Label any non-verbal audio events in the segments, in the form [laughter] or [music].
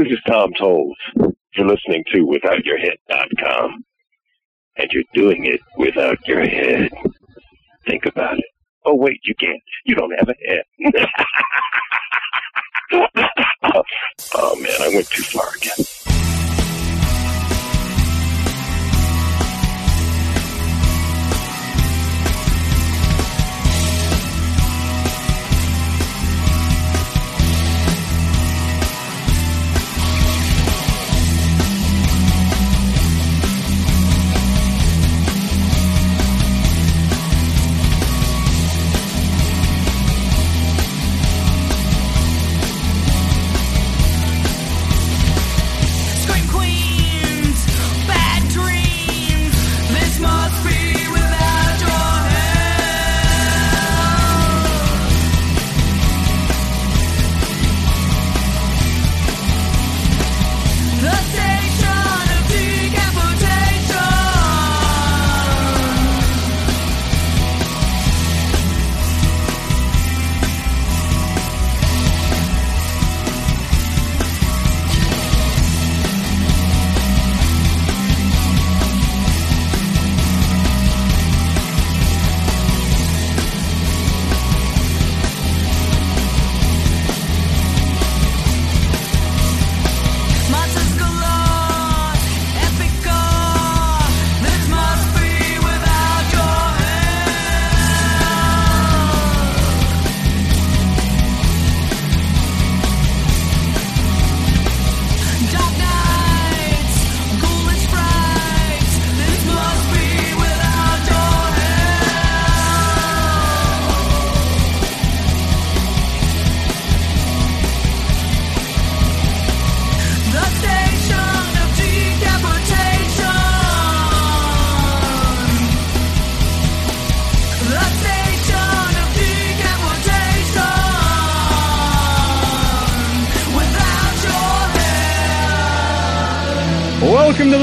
This is Tom Tolles. You're listening to WithoutYourHead.com. And you're doing it without your head. Think about it. Oh, wait, you can't. You don't have a head. [laughs] oh, man, I went too far again.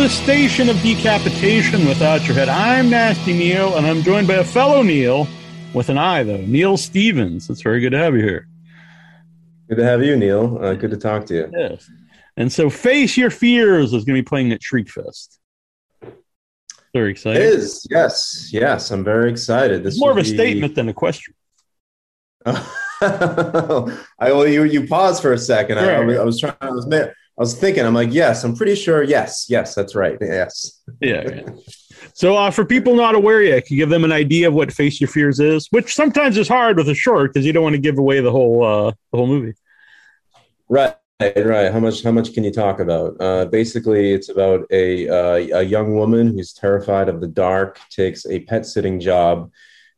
Station of decapitation without your head. I'm Nasty Neil, and I'm joined by a fellow Neil with an I, though, Neil Stevens. It's very good to have you here. Good to have you, Neil. Uh, good to talk to you. Yes. And so, Face Your Fears is going to be playing at Shriekfest. Very excited. exciting. is, yes, yes. I'm very excited. This It's more of a be- statement than a question. I [laughs] well, you you paused for a second. I, I was- I was trying. I was I was thinking. I'm like, yes. I'm pretty sure. Yes, yes. That's right. Yes. Yeah. yeah. So, uh, for people not aware yet, can you give them an idea of what Face Your Fears is? Which sometimes is hard with a short because you don't want to give away the whole uh, the whole movie. Right. Right. How much? How much can you talk about? Uh, basically, it's about a uh, a young woman who's terrified of the dark, takes a pet sitting job,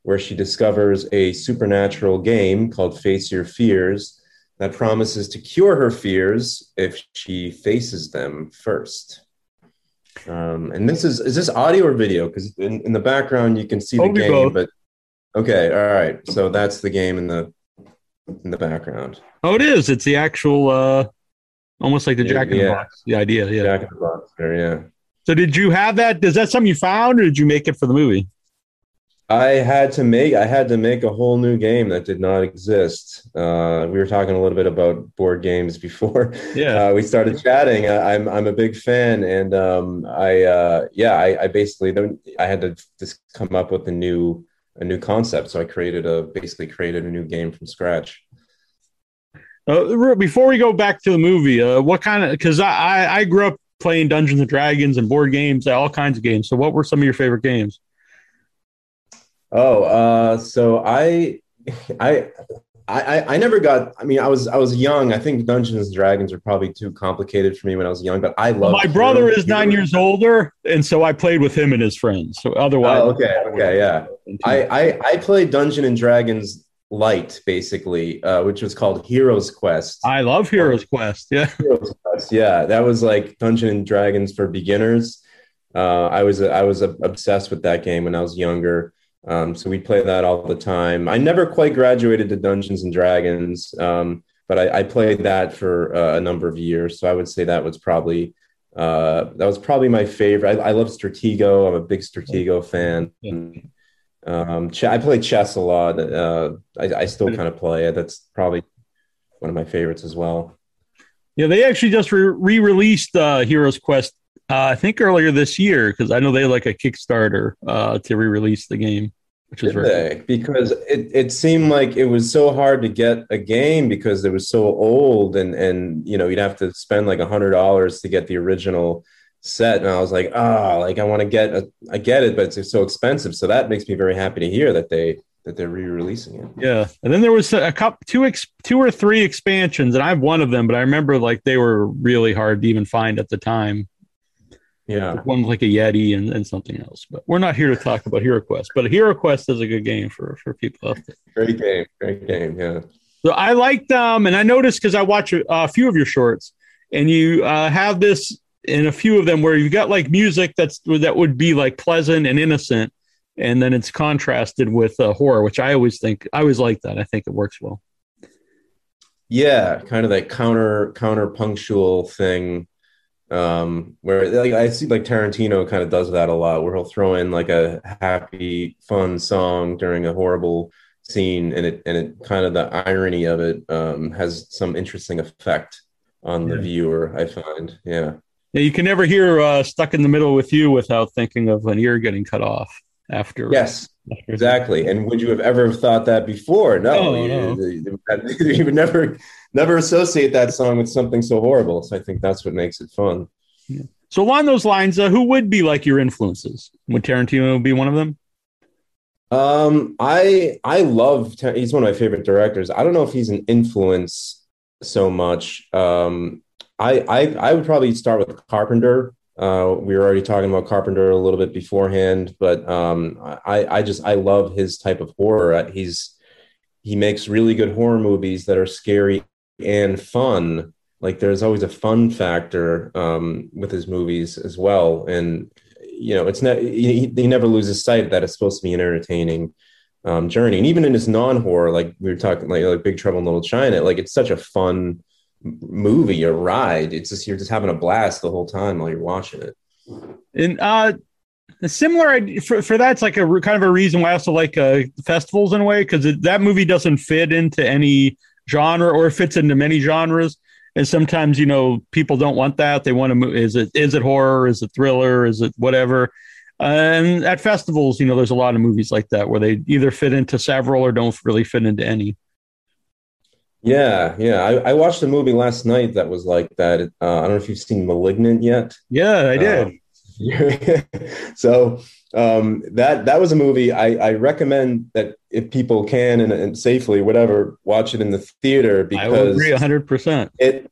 where she discovers a supernatural game called Face Your Fears that promises to cure her fears if she faces them first. Um, and this is is this audio or video? Because in, in the background you can see the be game, both. but okay, all right. So that's the game in the in the background. Oh, it is. It's the actual, uh, almost like the Yeah, Jack in the yeah. Box. The idea, yeah. Jack in the box there, yeah. So, did you have that? Is that something you found, or did you make it for the movie? I had to make I had to make a whole new game that did not exist. Uh, we were talking a little bit about board games before Yeah. [laughs] uh, we started chatting. I, I'm I'm a big fan, and um, I uh, yeah I, I basically I had to just come up with a new a new concept. So I created a basically created a new game from scratch. Uh, before we go back to the movie, uh, what kind of? Because I, I I grew up playing Dungeons and Dragons and board games, all kinds of games. So, what were some of your favorite games? Oh, uh, so [laughs] I, I, I, I never got. I mean, I was I was young. I think Dungeons and Dragons are probably too complicated for me when I was young. But I love. My brother is nine years older, and so I played with him and his friends. So, otherwise, Oh, okay, okay, yeah. I, I I played Dungeon and Dragons Light basically, uh, which was called Heroes Quest. I love Heroes Quest. Yeah. [laughs] Heroes Quest, yeah, that was like Dungeon and Dragons for beginners. Uh, I was I was obsessed with that game when I was younger. Um, so we'd play that all the time. I never quite graduated to Dungeons and Dragons, um, but I, I played that for uh, a number of years. So I would say that was probably uh, that was probably my favorite. I, I love Stratego. I'm a big Stratego fan. Um, ch- I play chess a lot. Uh, I, I still kind of play it. That's probably one of my favorites as well. Yeah, they actually just re released uh, Heroes Quest, uh, I think earlier this year, because I know they like a Kickstarter uh, to re release the game, which is they? Because it, it seemed like it was so hard to get a game because it was so old and and you know you'd have to spend like a hundred dollars to get the original set and I was like ah like I want to get a, I get it but it's so expensive so that makes me very happy to hear that they that they're re-releasing it. Yeah, and then there was a couple, two, ex, two or three expansions, and I have one of them, but I remember like they were really hard to even find at the time. Yeah. One like a Yeti and, and something else. But we're not here to talk about Hero Quest. But Hero Quest is a good game for for people out there. Great game, great game. Yeah. So I liked um, and I noticed because I watch a, a few of your shorts, and you uh, have this in a few of them where you've got like music that's that would be like pleasant and innocent, and then it's contrasted with uh, horror, which I always think I always like that. I think it works well. Yeah, kind of that counter counter punctual thing um where like i see like tarantino kind of does that a lot where he'll throw in like a happy fun song during a horrible scene and it and it kind of the irony of it um has some interesting effect on the Yeah. viewer i find. Yeah. Yeah, you can never hear uh, "Stuck in the Middle with You" without thinking of an ear getting cut off after. yes after- exactly and would you have ever thought that before no, No, you, [laughs] you would never never associate that song with something so horrible so i think that's what makes it fun So along those lines, uh, who would be like your influences? Would Tarantino be one of them? Um, I I love he's one of my favorite directors. I don't know if he's an influence so much. Um, I I I would probably start with Carpenter. Uh, we were already talking about Carpenter a little bit beforehand, but um, I I just I love his type of horror. Uh, He's he makes really good horror movies that are scary and fun. Like there's always a fun factor um, with his movies as well, and you know it's not he, he never loses sight that it's supposed to be an entertaining um, journey and even in his non-horror like we were talking like, like big trouble in little china like it's such a fun movie or ride it's just you're just having a blast the whole time while you're watching it And uh, similar for, for that's like a kind of a reason why I also like uh, festivals in a way because that movie doesn't fit into any genre or fits into many genres. And sometimes you know people don't want that. They want to move. Is it is it horror? Is it thriller? Is it whatever? And at festivals, you know, there's a lot of movies like that where they either fit into several or don't really fit into any. Yeah yeah. I, I watched a movie last night that was like that uh, i don't know if you've seen malignant yet? Yeah, I did. Um, [laughs] so um, that that was a movie. I, I recommend that if people can and, and safely whatever watch it in the theater I because agree hundred percent. it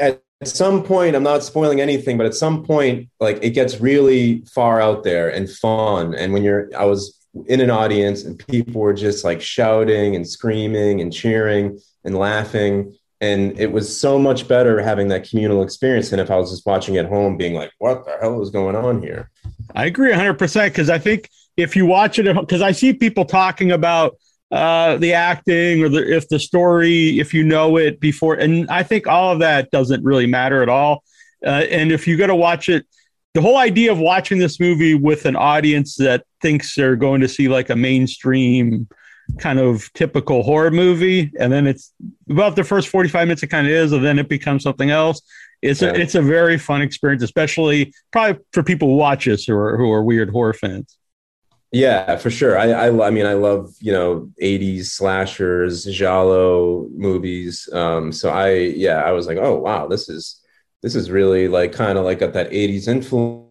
at some point i'm not spoiling anything but at some point like it gets really far out there and fun. And when you're i was in an audience and people were just like shouting and screaming and cheering and laughing and it was so much better having that communal experience than if i was just watching at home being like what the hell is going on here I agree 100% because I think if you watch it, because I see people talking about uh, the acting or the, if the story, if you know it before, and I think all of that doesn't really matter at all. Uh, and if you got to watch it, the whole idea of watching this movie with an audience that thinks they're going to see like a mainstream kind of typical horror movie, and then it's about the first 45 minutes, it kind of is, and then it becomes something else. It's Yeah. a it's a very fun experience, especially probably for people who watch us who are who are weird horror fans. Yeah, for sure. I, I I mean I love, you know, 80s slashers, giallo movies. Um so I yeah, I was like, "Oh, wow, this is this is really like kind of like got that 80s influence."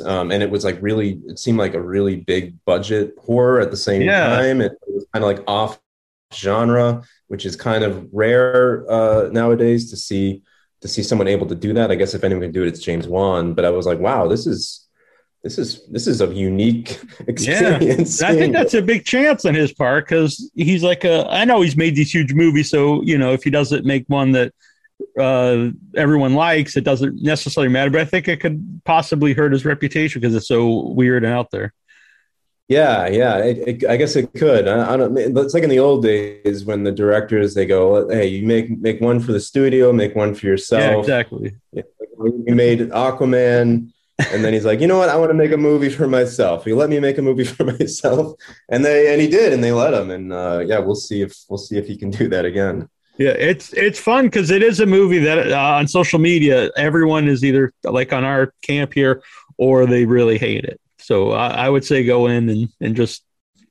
Um and it was like really it seemed like a really big budget horror at the same Yeah. time. It was kind of like off genre, which is kind of rare uh nowadays to see to see someone able to do that. I guess if anyone can do it, it's James Wan, but I was like, "Wow, this is this is this is a unique [laughs] experience. And I think that's a big chance on his part because he's like a. I know he's made these huge movies, so you know if he doesn't make one that uh, everyone likes, it doesn't necessarily matter. But I think it could possibly hurt his reputation because it's so weird and out there. yeah, yeah. It, it, I guess it could. I, I don't. It's like in the old days when the directors they go, "Hey, you make make one for the studio, make one for yeah, yourself." exactly. He made Aquaman, and then he's like, "You know what? I want to make a movie for myself. He let me make a movie [laughs] for myself." And they and he did, and they let him. And uh, yeah, we'll see if we'll see if he can do that again. Yeah, it's it's fun because it is a movie that uh, on social media everyone is either like on our camp here or they really hate it. So I, I would say go in and and just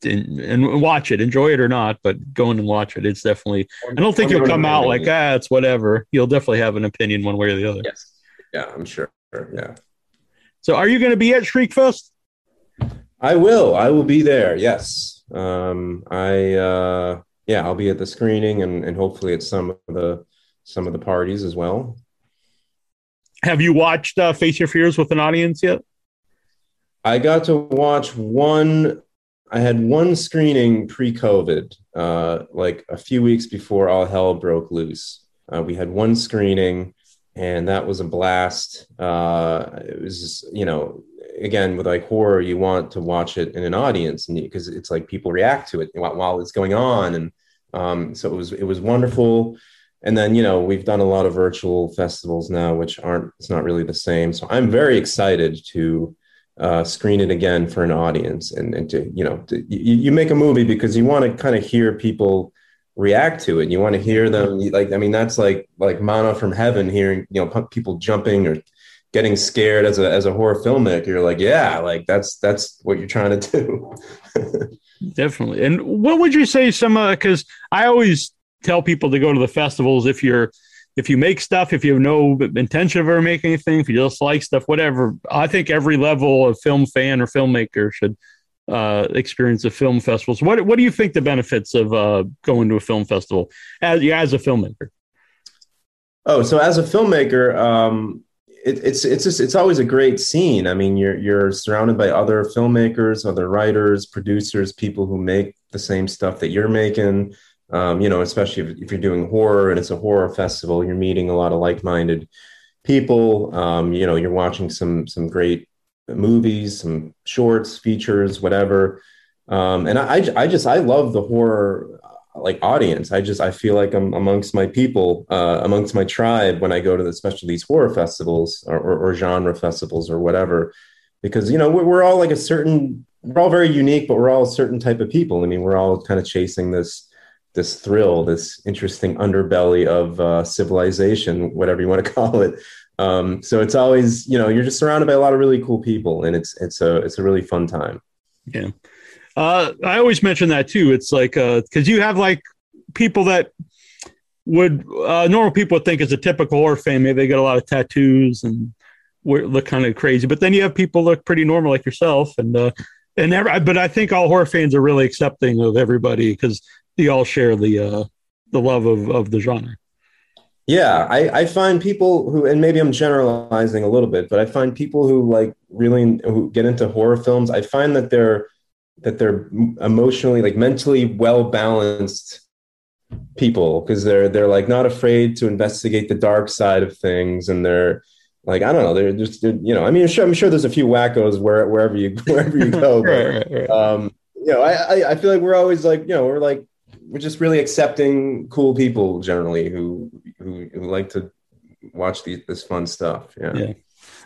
and, and watch it, enjoy it or not, but go in and watch it. It's definitely. I don't think you'll come out like ah, it's whatever. You'll definitely have an opinion one way or the other. Yes. Yeah, I'm sure. Yeah. So are you going to be at Shriekfest? I will. I will be there. Yes. Um, I uh, yeah, I'll be at the screening and, and hopefully at some of the some of the parties as well. Have you watched uh, Face Your Fears with an audience yet? I got to watch one. I had one screening pre-COVID, uh, like a few weeks before all hell broke loose. Uh, we had one screening, and that was a blast. Uh, it was, you know, again with like horror, you want to watch it in an audience, and because it's like people react to it while, while it's going on, and um, so it was it was wonderful. And then you know we've done a lot of virtual festivals now, which aren't it's not really the same. So I'm very excited to uh, screen it again for an audience and, and to you know to, you, you make a movie because you want to kind of hear people react to it you want to hear them like i mean that's like like manna from heaven hearing you know people jumping or getting scared as a as a horror filmmaker you're like yeah like that's that's what you're trying to do [laughs] Definitely. And what would you say some because I always tell people to go to the festivals if you're if you make stuff, if you have no intention of ever making anything, if you just like stuff, whatever. I think every level of film fan or filmmaker should uh, experience the film festivals. What what do you think the benefits of uh, going to a film festival as as a filmmaker? Oh, so as a filmmaker, um, it, it's it's just it's always a great scene. I mean, you're you're surrounded by other filmmakers, other writers, producers, people who make the same stuff that you're making. Um, you know, especially if, if, you're doing horror and it's a horror festival, you're meeting a lot of like-minded people. Um, you know, you're watching some some great movies, some shorts, features, whatever. Um, and I, I just I love the horror like audience. I just I feel like I'm amongst my people, uh, amongst my tribe when I go to the, especially these horror festivals or, or, or genre festivals or whatever, because you know we're, we're all like a certain we're all very unique, but we're all a certain type of people. I mean, we're all kind of chasing this this thrill, this interesting underbelly of uh, civilization, whatever you want to [laughs] call it. Um, so it's always you know you're just surrounded by a lot of really cool people, and it's it's a it's a really fun time. Yeah. Uh, I always mention that too. It's like because uh, you have like people that would uh, normal people would think is a typical horror fan. Maybe they got a lot of tattoos and look kind of crazy. But then you have people look pretty normal like yourself, and uh, and every, but I think all horror fans are really accepting of everybody because they all share the uh, the love of of the genre. Yeah, I, I find people who, and maybe I'm generalizing a little bit, but I find people who like really who get into horror films. I find that they're that they're emotionally like mentally well balanced people because they're they're like not afraid to investigate the dark side of things and they're like I don't know they're just they're, you know I mean I'm sure I'm sure there's a few wackos where wherever you [laughs] wherever you go but, right, right, right. um you know I, I I feel like we're always like you know we're like we're just really accepting cool people generally who who, who like to watch these this fun stuff yeah. yeah.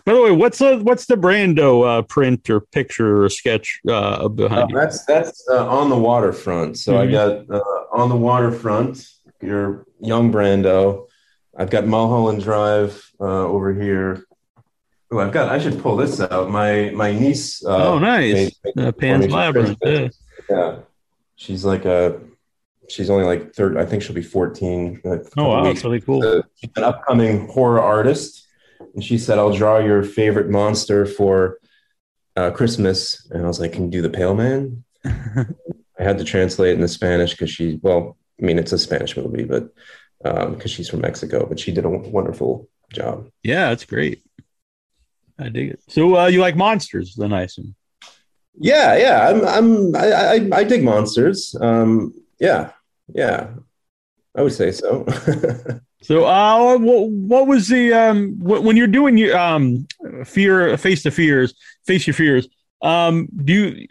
By the way, what's the what's the Brando uh, print or picture or sketch uh, behind uh, That's that's uh, on the waterfront. So mm-hmm. I got uh, on the waterfront. Your young Brando. I've got Mulholland Drive uh, over here. Oh, I've got. I should pull this out. My my niece. oh, nice. Pan's Labyrinth. Yeah. yeah, she's like a she's only like third. I think she'll be 14. Oh, wow. Weeks. That's really cool. she's an upcoming horror artist and she said, "I'll draw your favorite monster for uh, Christmas." And I was like, "Can you do the Pale Man?" [laughs] I had to translate it into Spanish because she, well, I mean, it's a Spanish movie, but because um, she's from Mexico, but she did a wonderful job. Yeah, that's great. I dig it. So uh, you like monsters, then I assume? Yeah, yeah. I'm, I'm, I, I, I dig monsters. Um, yeah, yeah. I would say so. [laughs] So, uh, what, what was the um when you're doing your um fear face to fears, face your fears? Um, do you?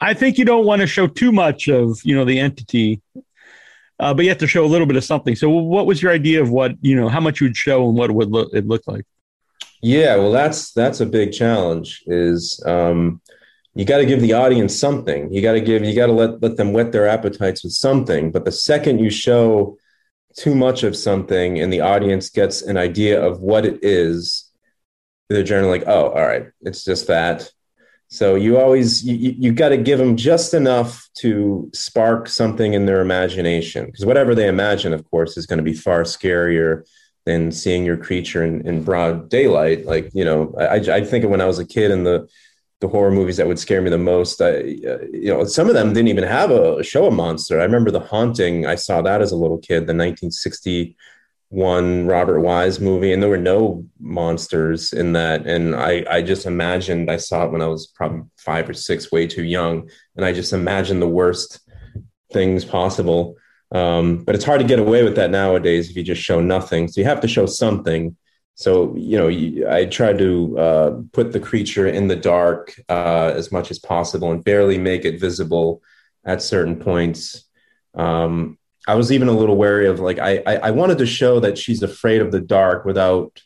I think you don't want to show too much of you know the entity, uh, but you have to show a little bit of something. So, what was your idea of what you know how much you would show and what it would look it look like? Yeah, well, that's that's a big challenge. Is um, you got to give the audience something. You got to give you got to let let them whet their appetites with something. But the second you show too much of something and the audience gets an idea of what it is, they're generally like, oh, all right, it's just that. So you always you, you, got to give them just enough to spark something in their imagination because whatever they imagine, of course, is going to be far scarier than seeing your creature in, in broad daylight. Like you know, I, I think of when I was a kid and the the horror movies that would scare me the most. I, uh, you know, some of them didn't even have a show a monster. I remember The Haunting. I saw that as a little kid, the 1961 Robert Wise movie, and there were no monsters in that. And I, I just imagined. I saw it when I was probably five or six, way too young, and I just imagined the worst things possible. Um, but it's hard to get away with that nowadays if you just show nothing. So you have to show something so you know i tried to uh, put the creature in the dark uh, as much as possible and barely make it visible at certain points. Um, i was even a little wary of like I, I, I wanted to show that she's afraid of the dark without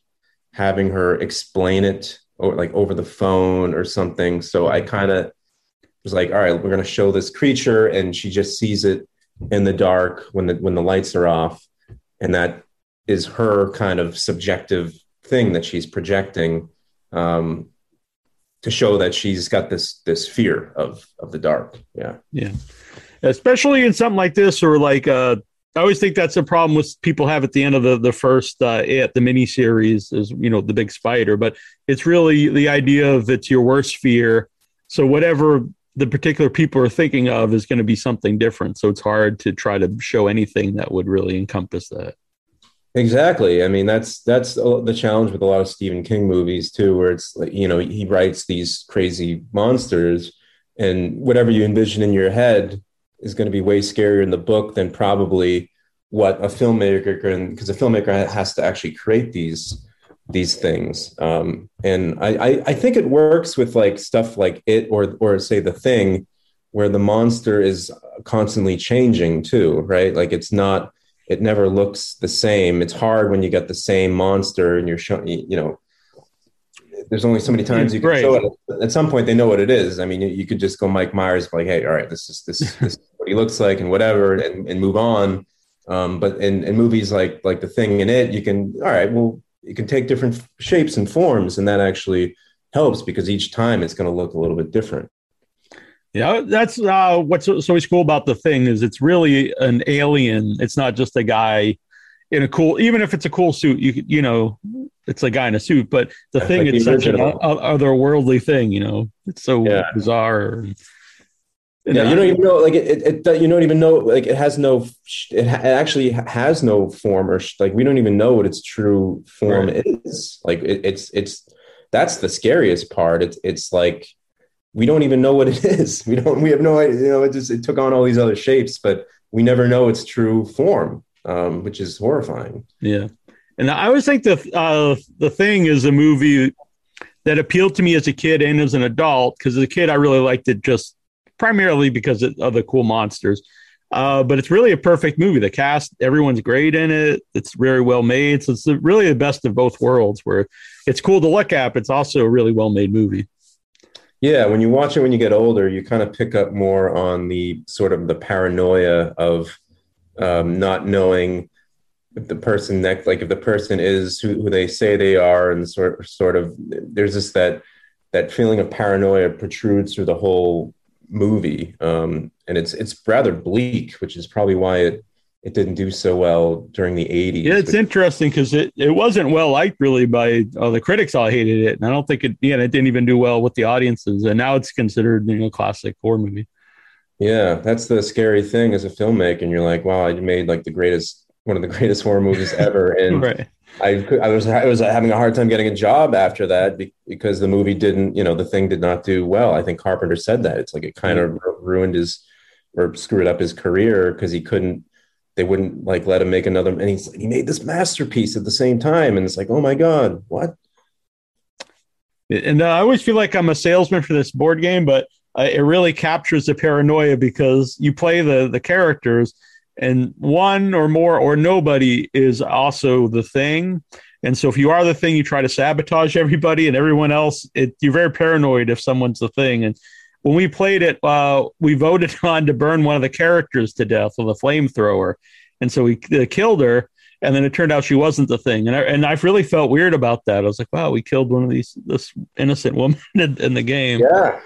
having her explain it or like over the phone or something. So i kind of was like all right we're going to show this creature and she just sees it in the dark when the when the lights are off. And that is her kind of subjective thing that she's projecting um, to show that she's got this this fear of of the dark. Yeah, yeah, especially in something like this, or like uh, I always think that's a problem with people have at the end of the the first uh, it the mini series is you know the big spider, but it's really the idea of it's your worst fear. So whatever the particular people are thinking of is going to be something different. So it's hard to try to show anything that would really encompass that. Exactly. I mean, that's that's the challenge with a lot of Stephen King movies too, where it's like you know he writes these crazy monsters, and whatever you envision in your head is going to be way scarier in the book than probably what a filmmaker can, because a filmmaker has to actually create these these things. Um, and I, I I think it works with like stuff like it or or say the thing, where the monster is constantly changing too, right? Like it's not it never looks the same. It's hard when you got the same monster and you're showing, you know, there's only so many times you can right. show it. At some point, they know what it is. I mean, you, you could just go Mike Myers, like, hey, all right, this is this, [laughs] this is what he looks like, and whatever, and, and move on. Um, but in, in movies like like the thing in it, you can all right, well, you can take different shapes and forms, and that actually helps because each time it's going to look a little bit different. Yeah, that's uh, what's so always cool about the thing is it's really an alien. It's not just a guy in a cool, even if it's a cool suit. You you know, it's a guy in a suit, but the thing like it's such an otherworldly thing. You know, it's so yeah. bizarre. And, yeah, you don't even know. Like it, it, it, you don't even know. Like it has no. It, ha- it actually has no form, or sh- like we don't even know what its true form right. is. Like it, it's it's that's the scariest part. It's it's like we don't even know what it [laughs] is. We don't. We have no idea. You know, it just it took on all these other shapes, but we never know its true form, um, which is horrifying. Yeah, and I always think the uh, the thing is a movie that appealed to me as a kid and as an adult because as a kid I really liked it just primarily because of the cool monsters. Uh, but it's really a perfect movie. The cast, everyone's great in it. It's very well made. So it's really the best of both worlds. Where it's cool to look at, but it's also a really well made movie. Yeah, when you watch it when you get older, you kind of pick up more on the sort of the paranoia of um, not knowing if the person next, like if the person is who, who they say they are, and sort sort of there's this that that feeling of paranoia protrudes through the whole movie, um, and it's it's rather bleak, which is probably why it it didn't do so well during the 80s. Yeah, it's but, interesting because it, it wasn't well liked really by uh, the critics. All hated it, and I don't think it. Yeah, it didn't even do well with the audiences, and now it's considered you know classic horror movie. Yeah, that's the scary thing as a filmmaker. And you're like, wow, I made like the greatest, one of the [laughs] greatest horror movies ever, and [laughs] right. I, I was I was having a hard time getting a job after that because the movie didn't, you know, the thing did not do well. I think Carpenter said that it's like it kind of ruined his or screwed up his career because he couldn't they wouldn't like let him make another and he's like, he made this masterpiece at the same time and it's like oh my god what? And uh, i always feel like i'm a salesman for this board game but uh, it really captures the paranoia because you play the the characters and one or more or nobody is also the thing. And so if you are the thing you try to sabotage everybody and everyone else it, you're very paranoid if someone's the thing. And when we played it, uh, we voted [laughs] on to burn one of the characters to death with a flamethrower. and so we uh, killed her. And then it turned out she wasn't the thing, and I and I really felt weird about that. I was like, "Wow, we killed one of these this innocent woman [laughs] in, in the game." Yeah.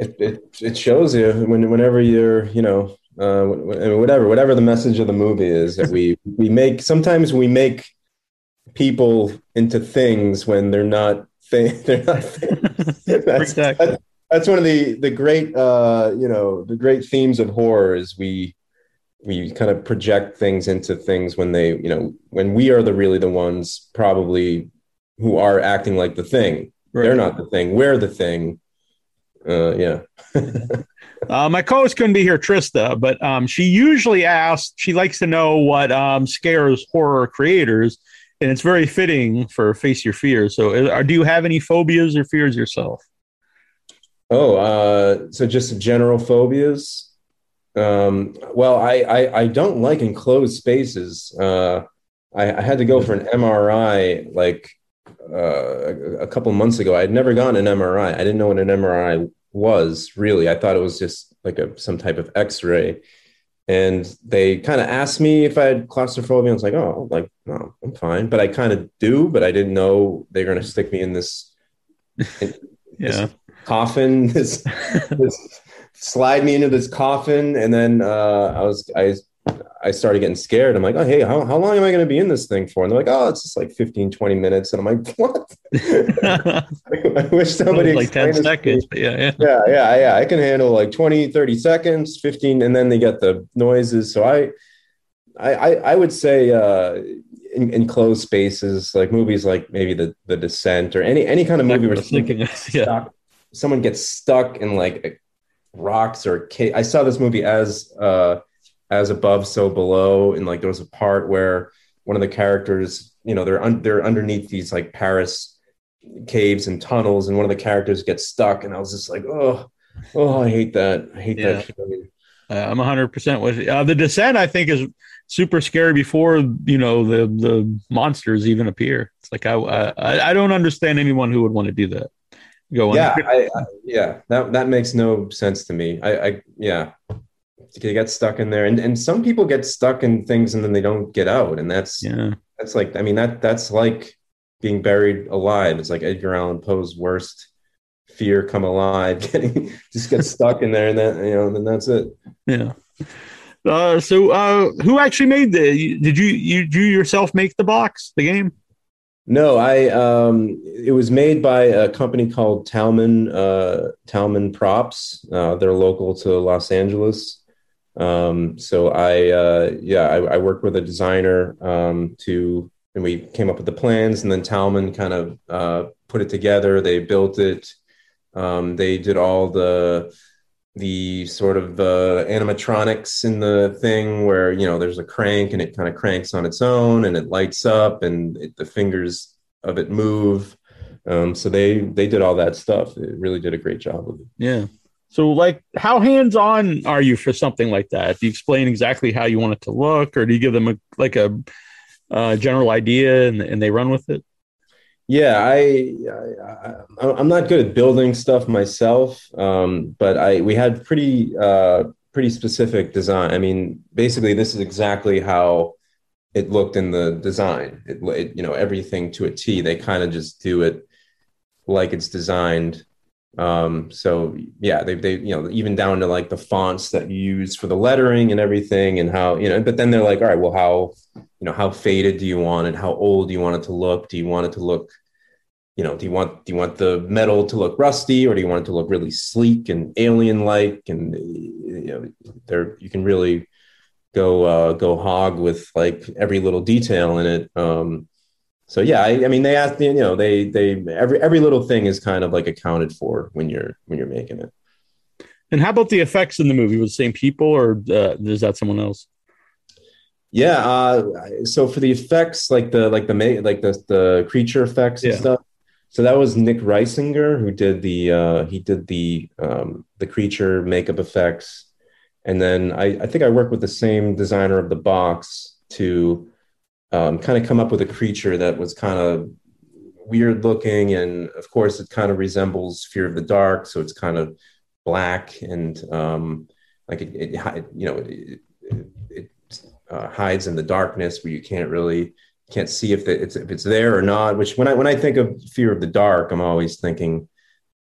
It, it, it shows you when whenever you're you know uh, whatever whatever the message of the movie is that we [laughs] we make sometimes we make people into things when they're not thing they're not things. that's, Exactly. that's, that's one of the the great uh you know the great themes of horror is we we kind of project things into things when they you know when we are the really the ones probably who are acting like the thing they're not the thing we're the thing uh yeah [laughs] Uh, my co-host couldn't be here, Trista, but um, she usually asks. She likes to know what um, scares horror creators, and it's very fitting for face your fears. So, uh, do you have any phobias or fears yourself? Oh, uh, so just general phobias. Um, well, I, I I don't like enclosed spaces. Uh, I, I had to go for an MRI like uh, a, couple months ago. I had never gotten an MRI. I didn't know what an MRI was really. I thought it was just like a some type of X-ray. And they kind of asked me if I had claustrophobia. I was like, oh, like no, I'm fine. But I kind of do. But I didn't know they're going to stick me in this [laughs] Yeah, coffin [laughs] this, this slide me into this coffin and then uh i was i i started getting scared. I'm like oh hey how, how long am i going to be in this thing for? And they're like oh it's just like 15 20 minutes. And i'm like what? [laughs] I wish somebody like ten explained this seconds. But yeah, yeah. yeah yeah yeah. I can handle like 20 30 seconds 15 and then they get the noises. So i i i, I would say uh in, enclosed spaces like movies like maybe the the descent or any any kind of movie where thinking, [laughs] yeah, stuck, someone gets stuck in like rocks or ca- I saw this movie as uh as above so below and like there was a part where one of the characters you know they're un- they're underneath these like Paris caves and tunnels and one of the characters gets stuck and I was just like oh oh I hate that I hate Yeah. that feeling. Uh, I'm 100 percent with you. Uh, the descent. I think is super scary before you know the the monsters even appear. It's like I I, I don't understand anyone who would want to do that. Go on. yeah I, I yeah that that makes no sense to me I, I yeah they get stuck in there and and some people get stuck in things and then they don't get out and that's yeah. that's like i mean that that's like being buried alive it's like edgar allan poe's worst fear come alive [laughs] getting just get stuck in there and then you know and then that's it Yeah. Uh, so, uh, who actually made the? Did you you you yourself make the box, the game? No i um it was made by a company called talman uh talman props. Uh they're local to los angeles. Um so i uh yeah i, I worked with a designer um to and we came up with the plans and then talman kind of uh put it together. They built it. Um they did all the the sort of uh, animatronics in the thing where you know there's a crank and it kind of cranks on its own and it lights up and it, the fingers of it move um, so they they did all that stuff it really did a great job with it Yeah. So, like, how hands on are you for something like that? Do you explain exactly how you want it to look, or do you give them a like a uh, general idea and, and they run with it? Yeah, I, I I'm not good at building stuff myself, um, but I we had pretty uh, pretty specific design. I mean, basically, this is exactly how it looked in the design. It, it you know everything to a T. They kind of just do it like it's designed. Um, so yeah, they they you know even down to like the fonts that you use for the lettering and everything, and how you know. But then they're like, all right, well, how you know how faded do you want it? How old do you want it to look? Do you want it to look you know, do you want do you want the metal to look rusty or do you want it to look really sleek and alien like? And you know, there you can really go uh, go hog with like every little detail in it. Um, so yeah, I, I mean, they asked you know they they every every little thing is kind of like accounted for when you're when you're making it. And how about the effects in the movie? Was the same people, or uh, is that someone else? Yeah. Uh, so for the effects, like the like the like the the creature effects and stuff. So that was Nick Reisinger who did the uh, he did the um, the creature makeup effects, and then I, I think I worked with the same designer of the box to um, kind of come up with a creature that was kind of weird looking, and of course it kind of resembles Fear of the Dark, so it's kind of black and um, like it, it, you know it, it, uh, hides in the darkness where you can't really can't see if it's if it's there or not. Which when I when I think of fear of the dark, I'm always thinking,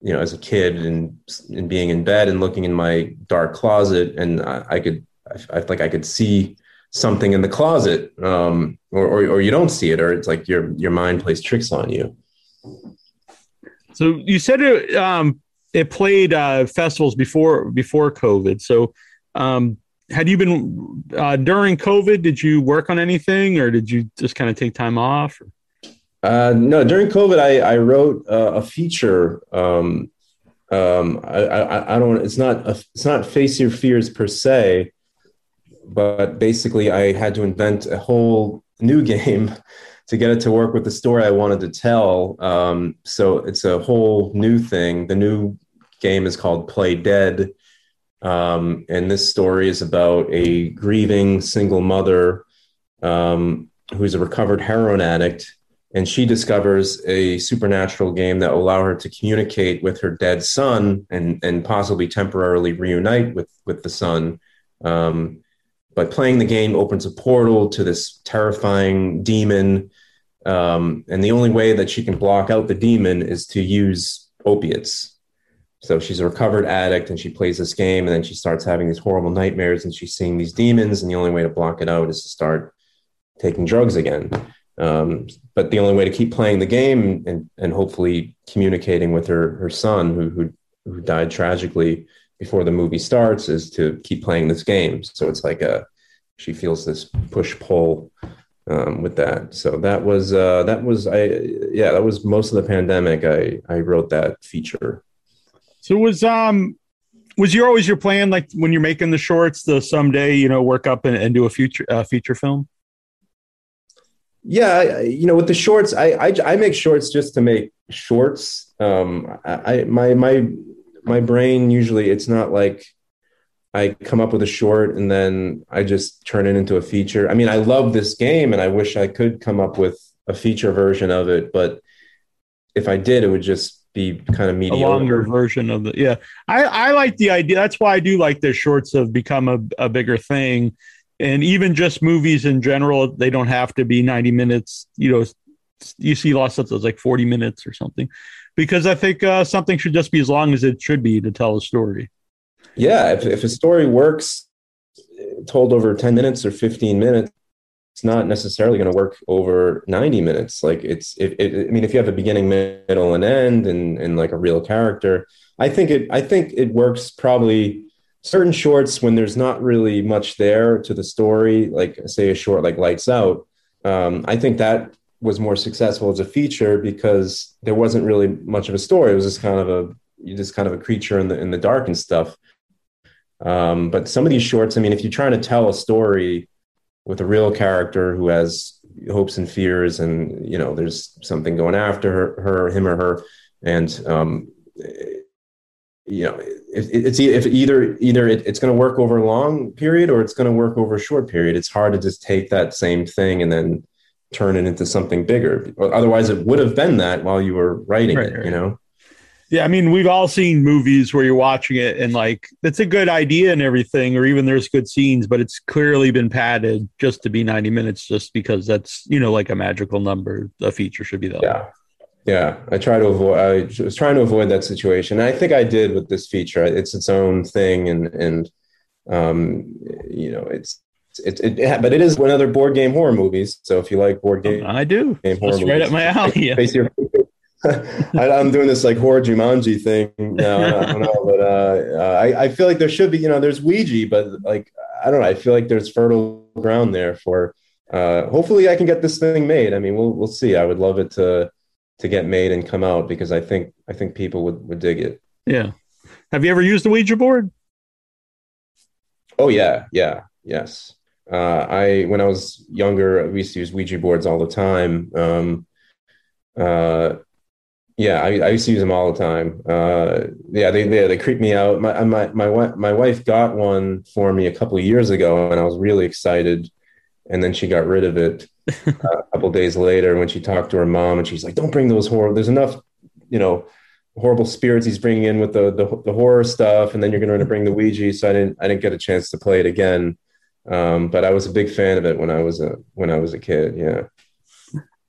you know, as a kid and and being in bed and looking in my dark closet, and I, I could I, I like I could see something in the closet, um, or, or or you don't see it, or it's like your your mind plays tricks on you. So you said it um, it played uh, festivals before before COVID. So um, had you been uh, during COVID? Did you work on anything, or did you just kind of take time off? Uh, no, during COVID, I, I wrote uh, a feature. Um, um, I, I, I don't. It's not. A, it's not face your fears per se, but basically, I had to invent a whole new [laughs] game to get it to work with the story I wanted to tell. Um, so it's a whole new thing. The new game is called Play Dead, um, and this story is about a grieving single mother um, who's a recovered heroin addict and she discovers a supernatural game that will allow her to communicate with her dead son and and possibly temporarily reunite with with the son. Um, playing the game opens a portal to this terrifying demon, um, and the only way that she can block out the demon is to use opiates. So she's a recovered addict, and she plays this game, and then she starts having these horrible nightmares, and she's seeing these demons, and the only way to block it out is to start taking drugs again. Um, but the only way to keep playing the game and, and hopefully communicating with her her son who, who who died tragically before the movie starts is to keep playing this game. So it's like a she feels this push pull um, with that. So that was uh, that was I yeah that was most of the pandemic. I I wrote that feature. So was um was your always your plan like when you're making the shorts to someday you know work up and, and do a future uh, feature film? Yeah, you know, with the shorts, I I, I make shorts just to make shorts. Um, I, I my my my brain usually it's not like I come up with a short and then I just turn it into a feature. I mean, I love this game and I wish I could come up with a feature version of it, but if I did, it would just be kind of a mediocre. longer version of the yeah. I i like the idea. That's why i do like the shorts have become a, a bigger thing. And even just movies in general they don't have to be 90 minutes you know you see lots of that's like 40 minutes or something. Because i think uh, something should just be as long as it should be to tell a story yeah if, if a story works eh, told over 10 minutes or 15 minutes it's not necessarily going to work over 90 minutes. Like it's it, it, i mean if you have a beginning middle and end and and like a real character i think it i think it works probably certain shorts when there's not really much there to the story like say a short like lights out. Um, i think that was more successful as a feature because there wasn't really much of a story. It was just kind of a just kind of a creature in the in the dark and stuff um, but some of these shorts i mean if you're trying to tell a story with a real character who has hopes and fears and you know there's something going after her, her him or her and um, you know it, it's if either either it, it's going to work over a long period or it's going to work over a short period it's hard to just take that same thing and then turn it into something bigger otherwise it would have been that while you were writing Right, it right. you know yeah i mean we've all seen movies where you're watching it and like it's a good idea and everything or even there's good scenes but it's clearly been padded just to be 90 minutes just because that's you know like a magical number a feature should be that yeah. yeah. I try to avoid i was trying to avoid that situation. I think i did with this feature. It's its own thing and and um you know it's it, it, it but it is one other board game horror movies so if you like board game, i do. game horror right movies, up my [laughs] alley. face your I, I'm doing this like horror Jumanji thing now. I don't know, [laughs] but uh, uh, I, I feel like there should be, you know, there's Ouija, but like I don't know. I feel like there's fertile ground there for. Uh, hopefully, I can get this thing made. I mean, we'll we'll see. I would love it to to get made and come out because I think I think people would would dig it. yeah have you ever used the ouija board Oh yeah, yeah, yes. Uh, I when I was younger, we used to use Ouija boards all the time. Um, uh, yeah, I, I used to use them all the time. Uh, yeah, they, they they creep me out. My my my my wife got one for me a couple of years ago, and I was really excited. And then she got rid of it [laughs] uh, a couple days later when she talked to her mom, and she's like, "Don't bring those horror. There's enough, you know, horrible spirits he's bringing in with the the, the horror stuff, and then you're going to bring the Ouija." So I didn't I didn't get a chance to play it again. Um, but I was a big fan of it when I was a when I was a kid. Yeah.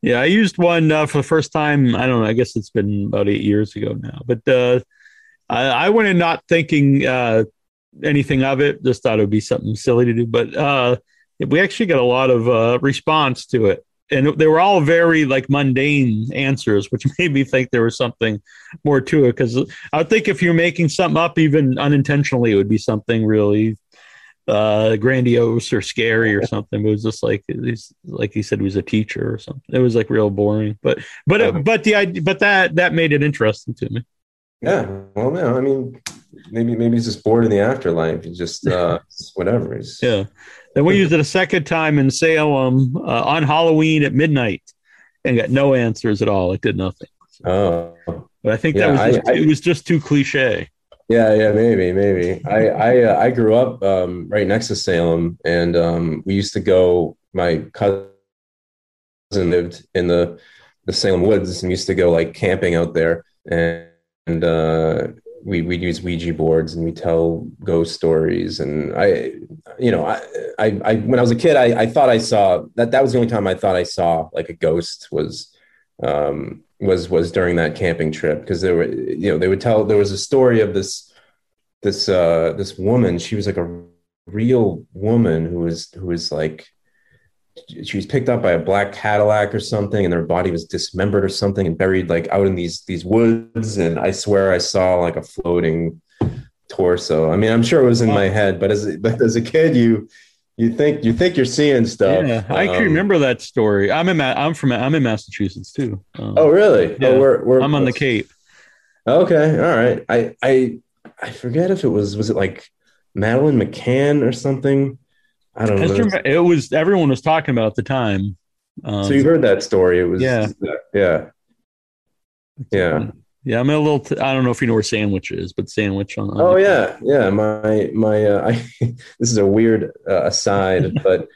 Yeah, I used one uh, for the first time. I don't know. I guess it's been about eight years ago now. But uh, I, I went in not thinking uh, anything of it. Just thought it would be something silly to do. But uh, we actually got a lot of uh, response to it, and they were all very like mundane answers, which [laughs] made me think there was something more to it. Because I think if you're making something up, even unintentionally, it would be something really uh grandiose or scary or something. It was just like he's like he said he was a teacher or something. It was like real boring. But but Uh-huh. but the idea but that that made it interesting to me. Yeah. Well, no, I mean, maybe maybe he's just bored in the afterlife. He's just uh, [laughs] whatever. He's, Yeah. Then we used it a second time in Salem uh, on Halloween at midnight and got no answers at all. It did nothing. Oh. But I think Yeah, that was I- I- it was just too cliche. Yeah, yeah, maybe, maybe. I I uh, I grew up um, right next to Salem, and um, we used to go. My cousin lived in the the Salem woods, and used to go like camping out there, and, and uh, we we'd use Ouija boards and we tell ghost stories. And I, you know, I, I, I when I was a kid, I, I thought I saw that. That was the only time I thought I saw like a ghost was. Um, was was during that camping trip because there were you know they would tell there was a story of this this uh this woman. She was like a real woman who was who was like she was picked up by a black Cadillac or something and her body was dismembered or something and buried like out in these these woods. And I swear I saw like a floating torso. I mean I'm sure it was in my head but as but as a kid you you think you think you're seeing stuff Yeah, I can Um, remember that story. I'm in Ma- I'm from I'm in Massachusetts too. Um, oh really Yeah. oh, we're, we're, I'm on the Cape. Okay, all right. I I I forget if it was was it like Madeline McCann or something. I don't I know. remember it was everyone was talking about at the time. Um, so you heard that story? It was Yeah. yeah, yeah. Yeah. I'm a little. T- I don't know if you know where Sandwich is, but Sandwich on. on Oh yeah, yeah. My my. Uh, [laughs] I, this is a weird uh, aside, [laughs] but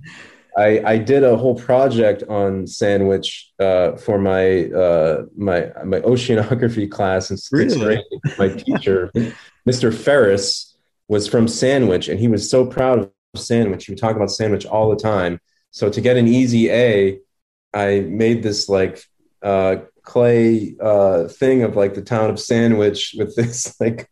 I I did a whole project on sandwich uh, for my uh, my my oceanography class in sixth Really? grade. My teacher, [laughs] Mr. Ferris, was from Sandwich, and he was so proud of Sandwich. He would talk about Sandwich all the time. So to get an easy A, I made this like uh, clay uh, thing of like the town of Sandwich with this [laughs] like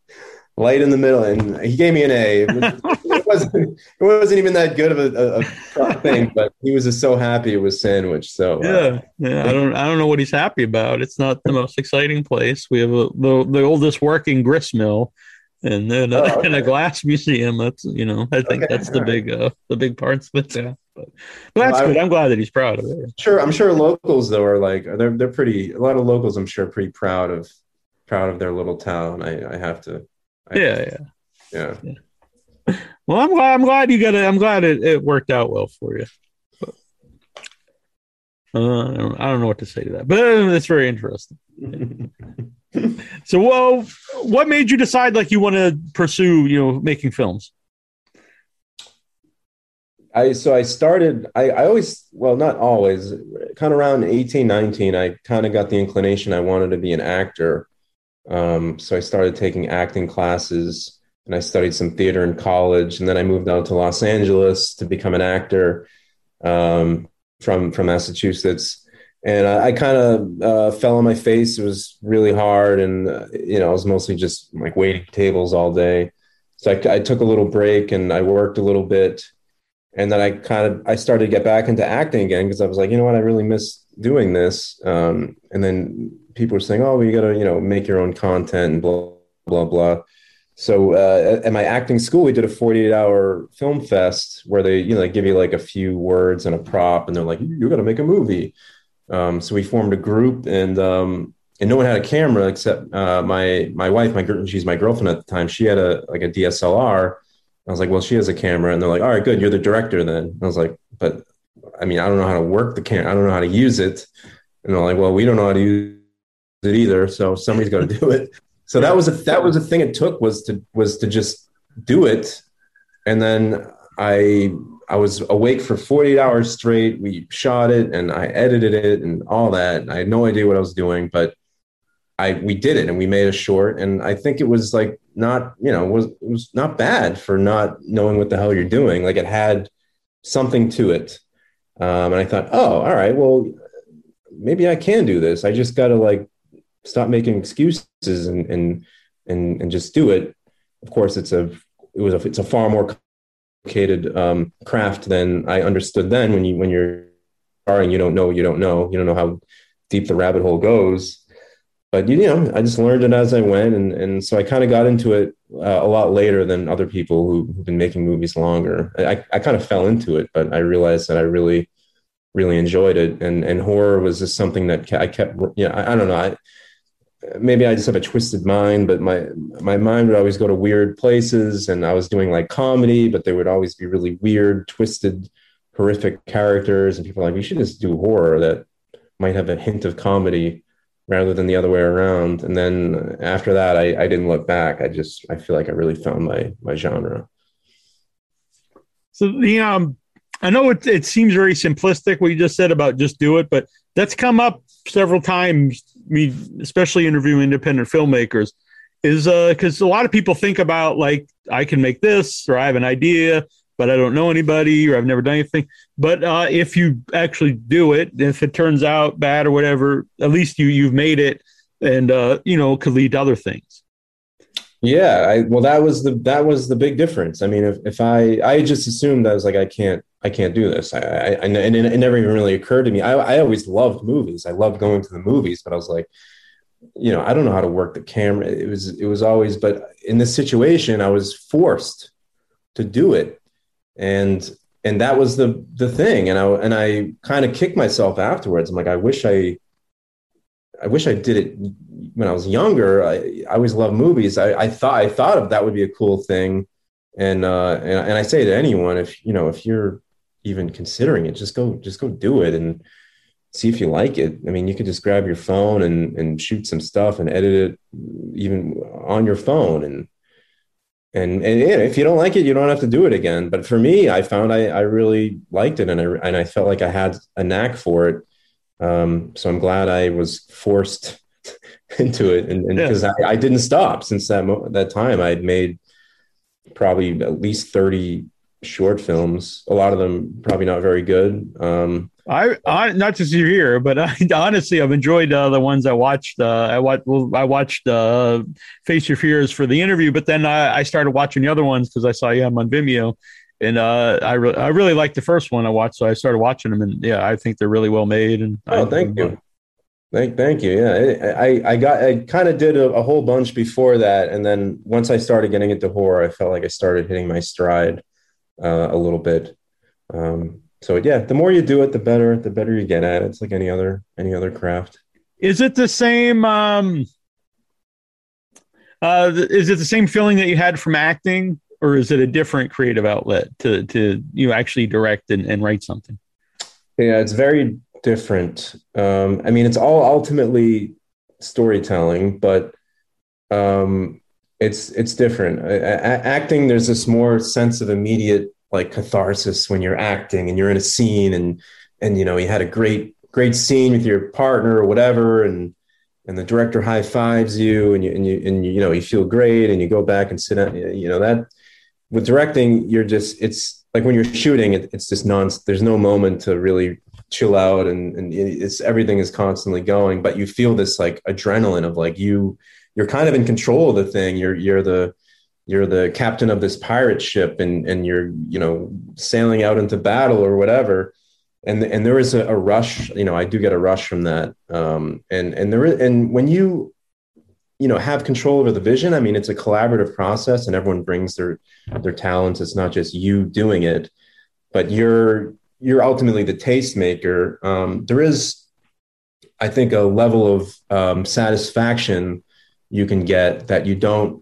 light in the middle, and he gave me an A. It, was, [laughs] it wasn't it wasn't even that good of a, a, a thing, but he was just so happy it was Sandwich. So uh, Yeah, yeah. I don't. I don't know what he's happy about. It's not the most exciting place. We have a, the the oldest working grist mill, and then Oh, [laughs] a, okay. and a glass museum. That's you know. I think Okay, that's the all big uh, the big parts of it. Yeah, but, but that's Well, I- good. I'm glad that he's proud of it. sure i'm sure locals though are like they're they're pretty a lot of locals i'm sure are pretty proud of proud of their little town i i have to I, Yeah, yeah. yeah Well, I'm glad. I'm glad you got it. I'm glad it, it worked out well for you. Uh, I, don't, I don't know what to say to that, but uh, it's very interesting. [laughs] So, well, what made you decide like you want to pursue, you know, making films? I so I started I, I always well not always kind of around 18 19 I kind of got the inclination I wanted to be an actor. Um, so I started taking acting classes and I studied some theater in college and then I moved out to Los Angeles to become an actor um, from from Massachusetts. And I, I kind of uh, fell on my face. It was really hard and uh, you know I was mostly just like waiting tables all day. So I, I took a little break and I worked a little bit and then I kind of I started to get back into acting again because I was like, you know what, I really miss doing this. Um, and then people were saying, oh, well, you got to you know make your own content and blah blah blah. So uh, at my acting school, we did a 48 hour film fest where they you know they give you like a few words and a prop, and they're like, you got to make a movie. Um, so we formed a group, and um, and no one had a camera except uh, my my wife, my she's my girlfriend at the time. She had a like a DSLR. I was like, well, she has a camera. And they're like, all right, good. You're the director then. I was like, but I mean, I don't know how to work the camera. I don't know how to use it. And they're like, well, we don't know how to use it either. So somebody's got to do it. So that was a, that was the thing it took was to, was to just do it. And then I, I was awake for 48 hours straight. We shot it and I edited it and all that. I had no idea what I was doing, but I we did it and we made a short and I think it was like not you know was it was not bad for not knowing what the hell you're doing like it had something to it. Um, and I thought, oh, all right, well, maybe I can do this. I just got to like stop making excuses and and and and just do it. Of course, it's a it was a it's a far more complicated um, craft than I understood then. When you when you're starring, you don't know, you don't know, you don't know how deep the rabbit hole goes. But you know, I just learned it as I went, and and so I kind of got into it uh, a lot later than other people who, who've been making movies longer. I I kind of fell into it, but I realized that I really really enjoyed it, and and horror was just something that I kept. You know, I, I don't know. I maybe I just have a twisted mind, but my my mind would always go to weird places, and I was doing like comedy, but there would always be really weird, twisted, horrific characters, and people like, "You should just do horror that might have a hint of comedy." Rather than the other way around. And then after that I, I didn't look back. I just i feel like i really found my my genre. So the um, I know it it seems very simplistic what you just said about just do it, but that's come up several times. Me, especially interviewing independent filmmakers, is uh because a lot of people think about like I can make this or I have an idea, but I don't know anybody or I've never done anything. But uh, if you actually do it, if it turns out bad or whatever, at least you you've made it, and uh, you know could lead to other things. Yeah, I, well, that was the that was the big difference. I mean, if, if I I just assumed I was like I can't I can't do this. I, I, I and it, never even really occurred to me. I I always loved movies. I loved going to the movies, but I was like, you know, I don't know how to work the camera. It was it was always, but in this situation, I was forced to do it, and and that was the the thing. And I and I kind of kicked myself afterwards. I'm like, I wish I I wish I did it when I was younger. I, I always loved movies. I, I thought I thought of that would be a cool thing, and uh, and, and I say to anyone, if you know, if you're even considering it, just go just go do it and see if you like it. I mean, you could just grab your phone and and shoot some stuff and edit it even on your phone and. And, and yeah, if you don't like it, you don't have to do it again. But for me, I found I, I really liked it, and I and I felt like I had a knack for it. Um, so I'm glad I was forced [laughs] into it, and because I, I didn't stop since that mo- that time. I'd made probably at least thirty short films. A lot of them probably not very good. Um, I, I not just you here, but I, [laughs] honestly, I've enjoyed uh, the ones I watched. Uh, I watched, well, I watched uh, Face Your Fears for the interview, but then I, I started watching the other ones because I saw you have on Vimeo, and uh, I re- I really liked the first one I watched, so I started watching them, and yeah, I think they're really well made. And oh, I, thank you. Thank, thank you. Yeah, I, I got, I kind of did a, a whole bunch before that, and then once I started getting into horror, I felt like I started hitting my stride uh, a little bit. Um, so yeah, the more you do it, the better. The better you get at it. It's like any other any other craft. Is it the same? Um, uh, is it the same feeling that you had from acting, or is it a different creative outlet to to you know, actually direct and, and write something? Yeah, it's very different. Um, I mean, it's all ultimately storytelling, but um, it's it's different. A- a- acting, there's this more sense of immediate like catharsis when you're acting and you're in a scene and and you know you had a great great scene with your partner or whatever and and the director high fives you and you and you and you, you know you feel great and you go back and sit down you know that with directing you're just it's like when you're shooting it, it's just non there's no moment to really chill out and and it's everything is constantly going but you feel this like adrenaline of like you you're kind of in control of the thing. You're you're the you're the captain of this pirate ship and and you're you know sailing out into battle or whatever. And and there is a, a rush you know i do get a rush from that. Um and and there is and when you you know have control over the vision i mean it's a collaborative process and everyone brings their their talents. It's not just you doing it but you're you're ultimately the tastemaker. Um there is i think a level of um satisfaction you can get that you don't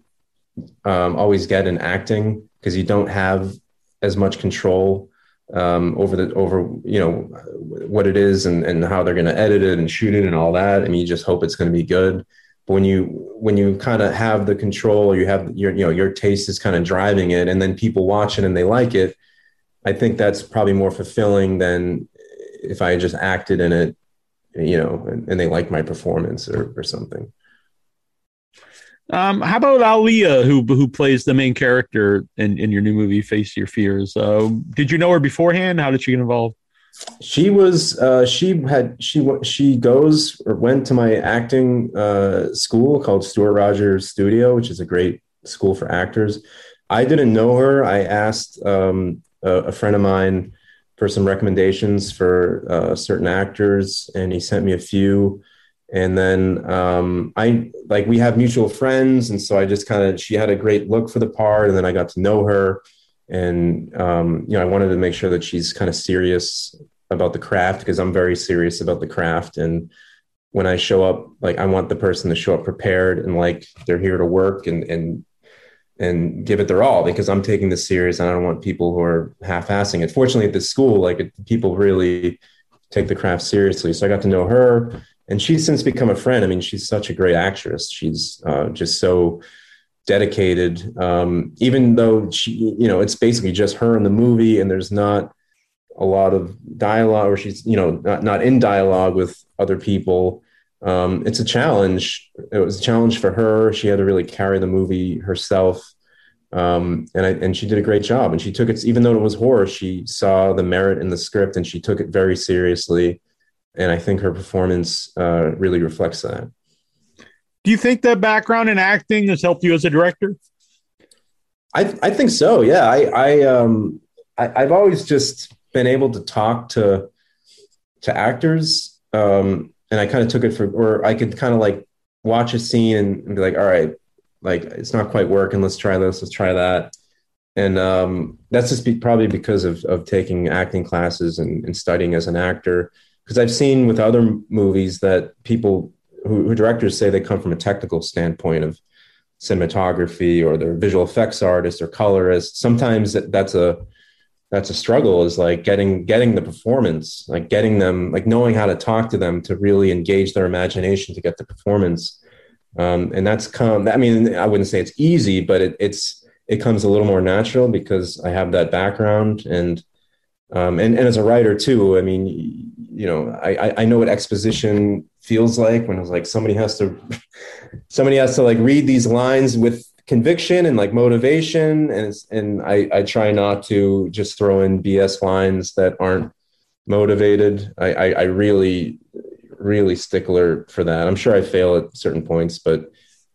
um, always get in acting because you don't have as much control um, over the over you know what it is and, and how they're going to edit it and shoot it and all that. I mean, you just hope it's going to be good. But when you when you kind of have the control, you have your you know your taste is kind of driving it, and then people watch it and they like it. I think that's probably more fulfilling than if I just acted in it, you know, and, and they like my performance or, or something. Um, how about Alia, who who plays the main character in, in your new movie, Face Your Fears? Uh, did you know her beforehand? How did she get involved? She was uh, she had she she goes or went to my acting uh, school called Stuart Rogers Studio, which is a great school for actors. I didn't know her. I asked um, a, a friend of mine for some recommendations for uh, certain actors, and he sent me a few. And then um, I like we have mutual friends, and so I just kind of she had a great look for the part, and then I got to know her, and um, you know I wanted to make sure that she's kind of serious about the craft because I'm very serious about the craft, and when I show up, like I want the person to show up prepared and like they're here to work and and and give it their all because I'm taking this serious and I don't want people who are half-assing it. Fortunately, at this school, like people really take the craft seriously. So I got to know her, and she's since become a friend. I mean, she's such a great actress. She's uh, just so dedicated. Um, even though she, you know, it's basically just her in the movie, and there's not a lot of dialogue, or she's, you know, not not in dialogue with other people. Um, it's a challenge. It was a challenge for her. She had to really carry the movie herself. Um, and I, and she did a great job. And she took it, even though it was horror, she saw the merit in the script and she took it very seriously. And I think her performance uh, really reflects that. Do you think that background in acting has helped you as a director? I, I think so. Yeah. I, I, um, I, I've always just been able to talk to, to actors. Um, and I kind of took it for, or I could kind of like watch a scene and, and be like, all right, like it's not quite working. Let's try this. Let's try that. And um, that's just be, probably because of, of taking acting classes and, and studying as an actor. Because I've seen with other movies that people who, who directors say they come from a technical standpoint of cinematography or they're visual effects artists or colorists. Sometimes that's a that's a struggle is like getting getting the performance, like getting them, like knowing how to talk to them to really engage their imagination to get the performance. Um, and that's come. I mean, I wouldn't say it's easy, but it, it's it comes a little more natural because I have that background and um, and and as a writer too. I mean, you know, I I know what exposition feels like when it's like somebody has to somebody has to like read these lines with conviction and like motivation. And and I, I try not to just throw in bs lines that aren't motivated. I, I i really really stickler for that. I'm sure i fail at certain points but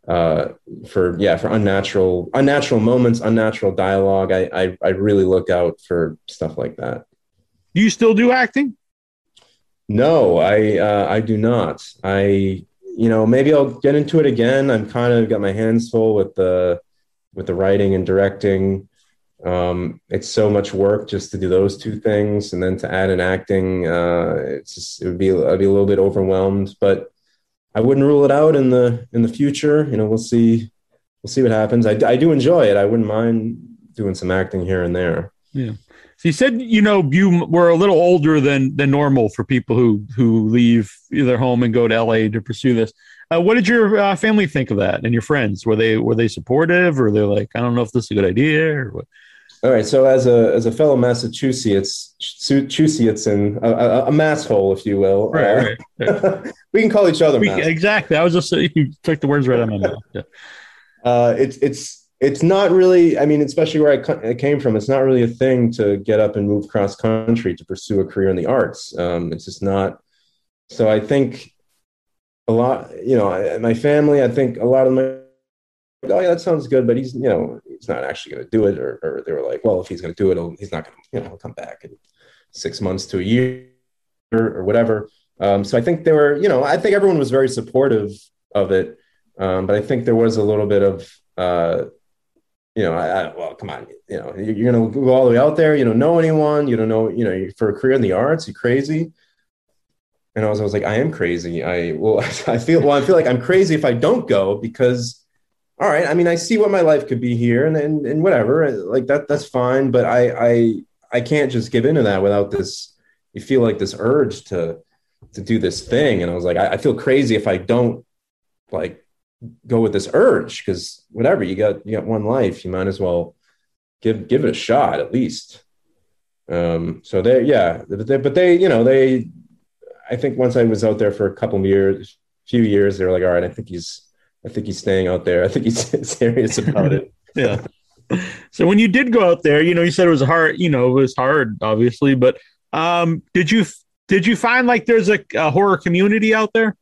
uh for yeah for unnatural unnatural moments unnatural dialogue i i, I really look out for stuff like that. Do you still do acting? No i uh i do not. I you know maybe i'll get into it again. I'm kind of got my hands full with the with the writing and directing. Um it's so much work just to do those two things and then to add in acting uh it's just it would be i'd be a little bit overwhelmed but i wouldn't rule it out in the in the future. You know we'll see we'll see what happens. I, I do enjoy it. I wouldn't mind doing some acting here and there. So you said you know you were a little older than than normal for people who who leave their home and go to LA to pursue this. Uh, what did your uh, family think of that and your friends? Were they were they supportive or they're like I don't know if this is a good idea or what? All right. So as a as a fellow Massachusetts, Massachusettsian, a, a, a mass hole, if you will, Right, uh, right, right. [laughs] we can call each other We- exactly. I was just you took the words right out of my mouth. Yeah. Uh, it's it's it's not really. I mean, especially where I, came from, it's not really a thing to get up and move cross country to pursue a career in the arts. Um, it's just not. So I think a lot. You know, I- my family. I think a lot of my. Oh yeah, that sounds good, but he's you know he's not actually going to do it, or, or they were like, well, if he's going to do it, he's not going to you know come back in six months to a year or whatever. Um, so I think they were, you know, I think everyone was very supportive of it, um, but I think there was a little bit of, uh, you know, I, I, well, come on, you know, you- you're going to go all the way out there. You don't know anyone. You don't know, you know, for a career in the arts, you're crazy. And I was, I was like, I am crazy. I well, [laughs] I feel well. I feel like I'm crazy if I don't go because, all right. I mean, I see what my life could be here, and and, and whatever. Like that, that's fine. But I I I can't just give into that without this. You feel like this urge to to do this thing, and I was like, I, I feel crazy if I don't like go with this urge because whatever you got you got one life you might as well give give it a shot at least um so they yeah but they, but they you know they i think once i was out there for a couple of years few years they were like all right i think he's I think he's staying out there. I think he's [laughs] serious about it. [laughs] Yeah. So when you did go out there, you know, you said it was hard. You know, it was hard, obviously. But um, did you did you find like there's a, a horror community out there?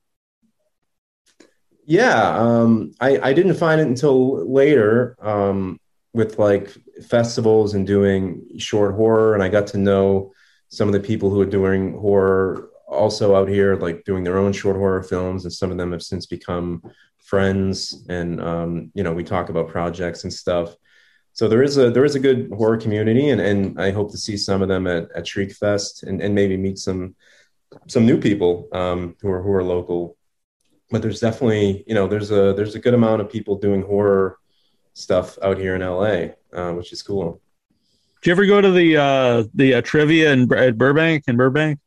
Yeah, um, I, I didn't find it until later um, with like festivals and doing short horror, and I got to know some of the people who are doing horror also out here, like doing their own short horror films, and some of them have since become friends, and um, you know we talk about projects and stuff. So there is a there is a good horror community, and, and I hope to see some of them at, at Shriekfest, and, and maybe meet some some new people um, who are who are local but there's definitely you know there's a there's a good amount of people doing horror stuff out here in LA, uh, which is cool. Did you ever go to the uh, the uh, trivia in at Burbank in Burbank?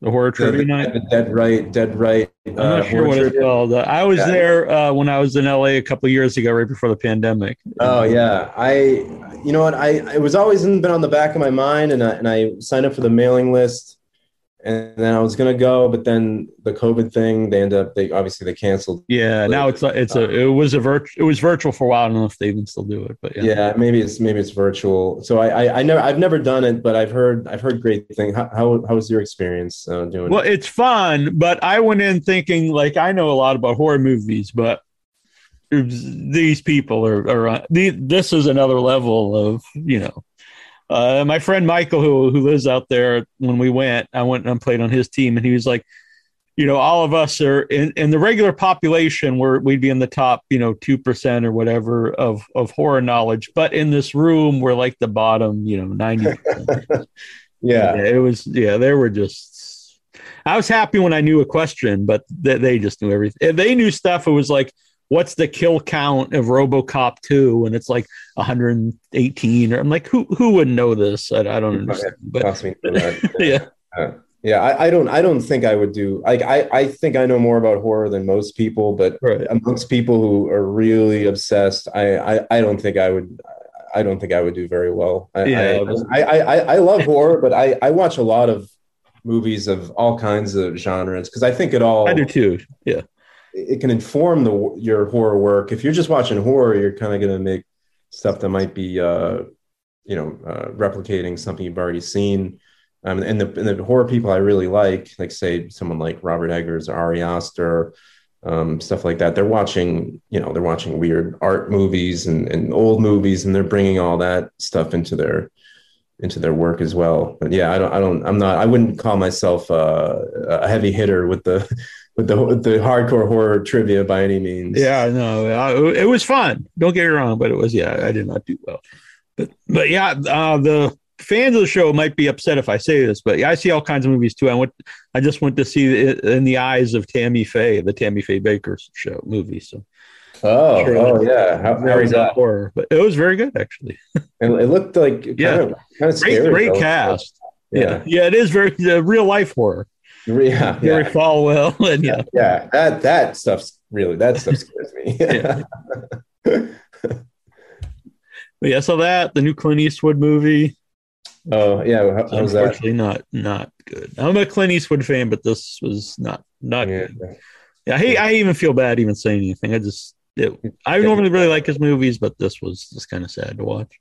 The horror trivia the, night. the Dead Right, Dead Right. I'm not sure what it's called. Uh, I was Yeah. there uh, when I was in LA a couple of years ago, right before the pandemic. Oh yeah, I you know what I it was always been on the back of my mind, and I and I signed up for the mailing list, and then I was gonna go, but then the COVID thing, they end up they obviously they canceled. Yeah, now it's a, it's a it was a virtual it was virtual for a while. I don't know if they even still do it, but yeah. Yeah, maybe it's maybe it's virtual. So I I, I never I've never done it, but I've heard I've heard great things. How how, how was your experience uh, doing? Well, it? it's fun, but I went in thinking like I know a lot about horror movies, but these people are, are uh, the, this is another level of you know. Uh, my friend Michael, who who lives out there, when we went, I went and played on his team, and he was like, you know, all of us are in, in the regular population, where we'd be in the top, you know, two percent or whatever of of horror knowledge, but in this room, we're like the bottom, you know, ninety. [laughs] yeah. it was yeah they were just i was happy when i knew a question but they, they just knew everything If they knew stuff it was like what's the kill count of robocop 2 and it's like 118 or i'm like who who would know this i, I don't understand but Cost me that. [laughs] yeah uh, Yeah, I, I don't. I don't think I would do. Like, I, I think I know more about horror than most people, but right amongst people who are really obsessed, I, I, I don't think I would. I don't think I would do very well. I, Yeah. I, I, I, I love horror, but I, I watch a lot of movies of all kinds of genres because I think it all i do too yeah it can inform the your horror work. If you're just watching horror, you're kind of going to make stuff that might be, uh, you know, uh, replicating something you've already seen. Um, and the and the horror people I really like, like say someone like Robert Eggers or Ari Aster, um, stuff like that. They're watching, you know, they're watching weird art movies and, and old movies, and they're bringing all that stuff into their into their work as well. But yeah, I don't, I don't, I'm not, I wouldn't call myself uh, a heavy hitter with the with the the hardcore horror trivia by any means. Yeah, no, I- it was fun. Don't get me wrong, but it was yeah, I did not do well. But but yeah, uh, the fans of the show might be upset if I say this, but yeah, I see all kinds of movies too. I went, I just went to see it in the eyes of Tammy Faye, the Tammy Faye Bakker show movie. So Oh, Sure. oh yeah. How, how was that? horror, but it was very good actually. [laughs] and it looked like kind Yeah. of kind of Great, scary. great cast. Yeah, Yeah, yeah, it is very uh, real life horror. Yeah, Gary yeah. Falwell, [laughs] and yeah, yeah. That that stuff's really that stuff scares me. [laughs] Yeah. [laughs] but yeah. So that the new Clint Eastwood movie. oh yeah. How, how was that? unfortunately not not good. I'm a Clint Eastwood fan, but this was not not Yeah. good. Yeah, I, I even feel bad even saying anything. I just it, I normally really like his movies, but this was just kind of sad to watch,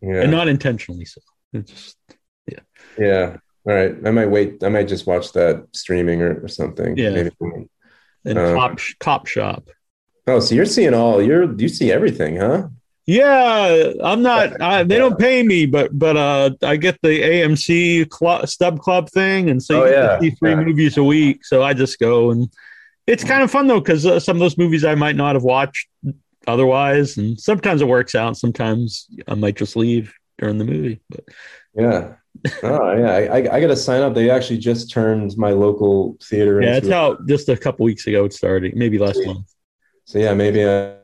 Yeah. and not intentionally so. It just yeah, yeah. All right. I might wait. I might just watch that streaming or, or something. Yeah. Maybe. and Uh, cop cop shop. Oh, so you're seeing all you're you see everything, huh? Yeah, I'm not. I, they don't pay me, but but uh, I get the AMC cl- stub club thing, and so Oh, you get yeah, see three yeah. movies a week. So I just go, and it's kind of fun though because uh, some of those movies I might not have watched otherwise, and sometimes it works out. Sometimes I might just leave during the movie. But Yeah. Oh yeah. I, I, I got to sign up. They actually just turned my local theater. yeah, it's out just a couple weeks ago. It started, maybe last month. So yeah, maybe I,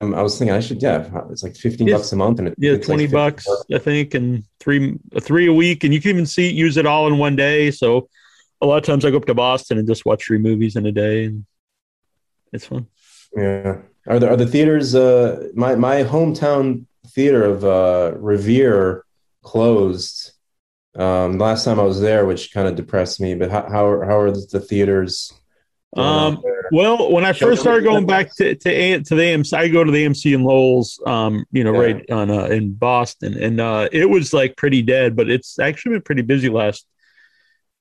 um, I was thinking I should yeah, it's like fifteen Yes. bucks a month and it, Yeah, it's like twenty bucks, I think, and three three a week, and you can even see use it all in one day. So a lot of times I go up to Boston and just watch three movies in a day, and it's fun. Yeah. Are the are the theaters? Uh, my my hometown theater of uh, Revere closed. Um, last time I was there, which kind of depressed me. But how how are, how are the theaters Um. Well, when I first started going back to to, A- to the AMC, I go to the AMC in Lowell's, um, you know, Yeah. right on uh, in Boston, and uh, it was like pretty dead, but it's actually been pretty busy last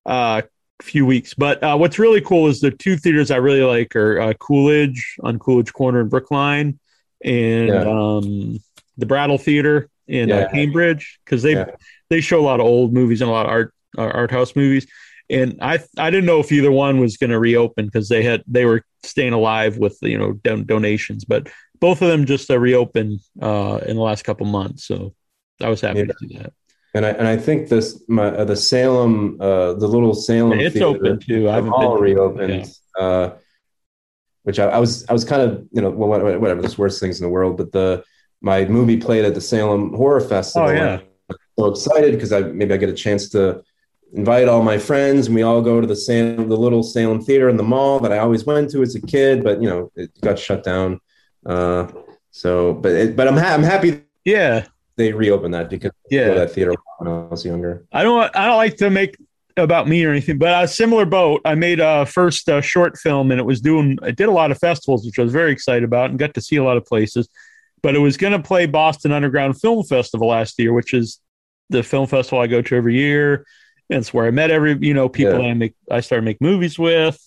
uh few weeks. But uh, what's really cool is the two theaters I really like are uh, Coolidge on Coolidge Corner in Brookline, and Yeah. um, the Brattle Theater in uh, Cambridge because they Yeah. They show a lot of old movies and a lot of art uh, art house movies and I I didn't know if either one was going to reopen because they had they were staying alive with you know don- donations, but both of them just uh, reopened uh, in the last couple months. So I was happy Yeah. to see that. And I and I think this my uh, the Salem uh, the little Salem It's theater open too. I have haven't all been reopened. Uh, which I, I was I was kind of you know well, whatever there's worst things in the world, but the my movie played at the Salem Horror Festival. Oh, yeah. I'm so excited because I maybe I get a chance to invite all my friends and we all go to the Salem the little Salem theater in the mall that I always went to as a kid, but you know it got shut down. Uh, so but it, but I'm ha- I'm happy Yeah, they reopened that because Yeah. that theater when I was younger. I don't I don't like to make about me or anything, but a similar boat. I made a first uh, short film, and it was doing. I did a lot of festivals, which I was very excited about, and got to see a lot of places. But it was going to play Boston Underground Film Festival last year, which is the film festival I go to every year. And it's where I met every you know people Yeah. I make I started make movies with.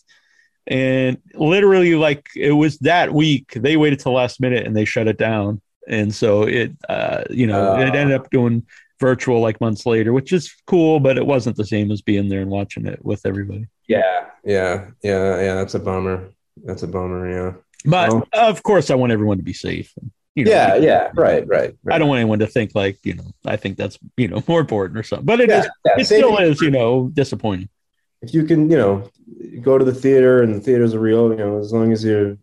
And literally, like it was that week, they waited till last minute and they shut it down. And so it, uh, you know, it Ah. ended up doing virtual like months later, which is cool, but it wasn't the same as being there and watching it with everybody. Yeah, yeah, yeah, yeah. That's a bummer. That's a bummer. Yeah. But of course, I want everyone to be safe. You know, Yeah, yeah. Right, right. right. I don't want anyone to think like you know. I think that's you know [laughs] more important or something. But it is. Yeah, yeah. It still is. You know, disappointing. If you can, you know, go to the theater and the theaters are real. You know, as long as you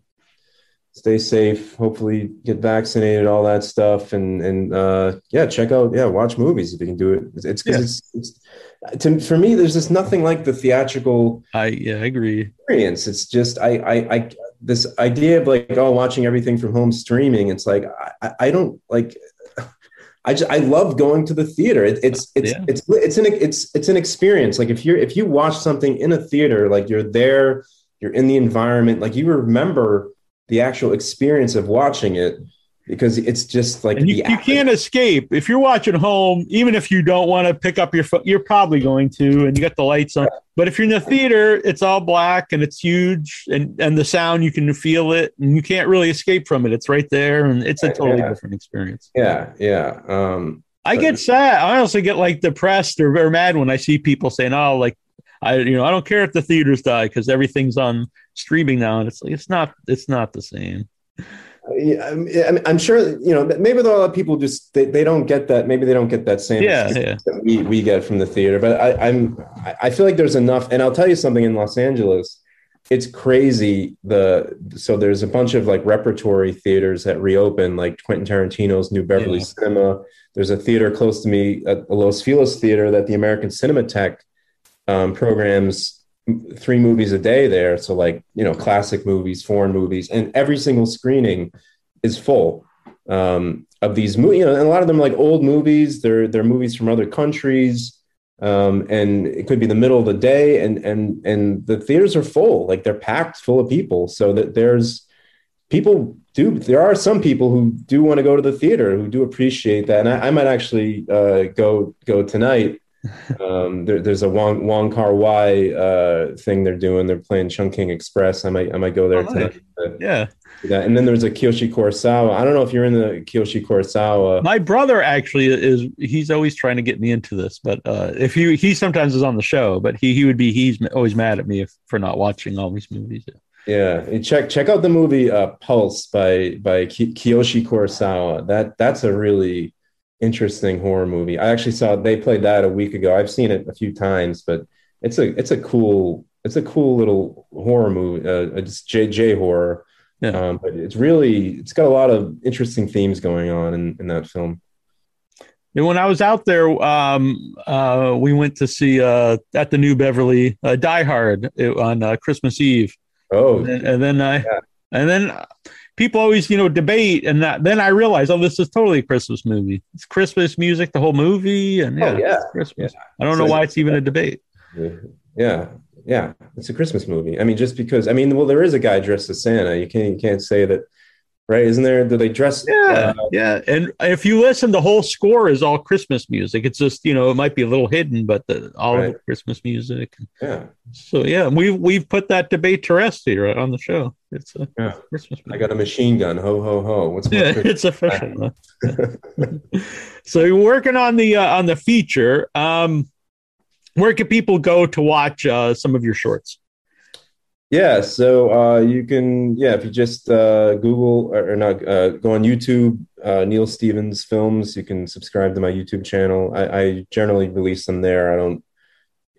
stay safe, hopefully get vaccinated, all that stuff, and and uh, yeah, check out, yeah, watch movies if you can do it. It's it's, 'cause Yeah. it's, it's to, for me. There's just nothing like the theatrical I yeah, I agree. experience. It's just I I, I this idea of like oh watching everything from home streaming. It's like I, I- don't like. [laughs] I just I love going to the theater. It, it's it's Yeah. it's it's an it's it's an experience. Like if you're if you watch something in a theater, like you're there, you're in the environment, like you remember the actual experience of watching it because it's just like you, you can't escape if you're watching home. Even if you don't want to pick up your phone, you're probably going to, and you got the lights on. But if you're in the theater, it's all black and it's huge, and and the sound you can feel it, and you can't really escape from it. It's right there, and it's a totally Yeah. different experience. yeah yeah um I get sad. I also get like depressed or, or mad when I see people saying, "Oh, like I, you know, I don't care if the theaters die because everything's on streaming now." And it's like it's not, it's not the same. Yeah, I'm, I'm- sure you know. Maybe a lot of people just they, they don't get that. Maybe they don't get that same Yeah, experience that we, we get from the theater. But I, I'm I- feel like there's enough. And I'll tell you something in Los Angeles, it's crazy. The so there's a bunch of like repertory theaters that reopen, like Quentin Tarantino's New Beverly Yeah. Cinema. There's a theater close to me at the Los Feliz Theater that the American Cinematheque um, programs three movies a day there. So like, you know, classic movies, foreign movies, and every single screening is full um, of these movies. You know, and a lot of them like old movies. They're they're movies from other countries. Um, and it could be the middle of the day and and and the theaters are full, like they're packed full of people. So that there's people do there are some people who do want to go to the theater who do appreciate that. And I, I might actually uh, go go tonight um, there, there's a Wong, Wong Kar Wai uh, thing they're doing. They're playing Chungking Express. I might I might go there Oh, tonight. to Yeah. And then there's a Kiyoshi Kurosawa. I don't know if you're in the Kiyoshi Kurosawa. my brother actually is. He's always trying to get me into this, but uh, if he he sometimes is on the show, but he he would be he's always mad at me if, for not watching all these movies. Yeah, and check check out the movie uh, Pulse by by Ki- Kiyoshi Kurosawa. That that's a really interesting horror movie. I actually saw they played that a week ago. I've seen it a few times, but it's a it's a cool it's a cool little horror movie. Uh, it's J J horror. Yeah. Um, but it's really it's got a lot of interesting themes going on in, in that film. And when I was out there, um, uh, we went to see uh, at the New Beverly uh, Die Hard uh, on uh, Christmas Eve. Oh, and, and then I, Yeah. and then people always, you know, debate, and that, then I realized, oh, this is totally a Christmas movie. It's Christmas music, the whole movie, and yeah, Oh, yeah. it's Christmas. I don't So- know why it's even a debate. yeah. yeah, it's a Christmas movie. I mean, just because I mean, well, there is a guy dressed as Santa. You can't you can't say that, right? Isn't there? Do they dress? Yeah, uh, yeah. And if you listen, the whole score is all Christmas music. It's just you know it might be a little hidden, but the, all of the Christmas music. yeah. So yeah, we've we've put that debate to rest here on the show. It's a Yeah. Christmas. I got a machine gun. Ho ho ho! What's yeah, it's official. [laughs] so you're working on the uh, on the feature. Um, where can people go to watch uh, some of your shorts? Yeah, so uh, you can, yeah, if you just uh, Google or, or not, uh, go on YouTube, uh, Neil Stevens Films. You can subscribe to my YouTube channel. I, I generally release them there. I don't,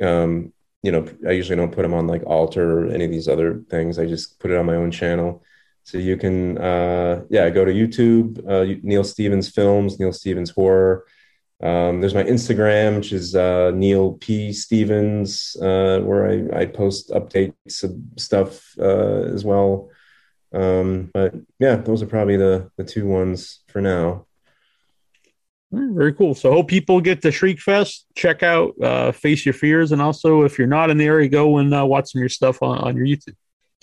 um, you know, I usually don't put them on like Alter or any of these other things. I just put it on my own channel. So you can, uh, yeah, go to YouTube, uh, Neil Stevens Films, Neil Stevens Horror. Um, there's my Instagram, which is uh, Neil P Stevens, uh, where I, I post updates of stuff uh, as well. Um, but yeah, those are probably the the two ones for now. Very cool. So hope people get to Shriekfest. Check out uh, Face Your Fears, and also if you're not in the area, go and uh, watch some of your stuff on, on your YouTube.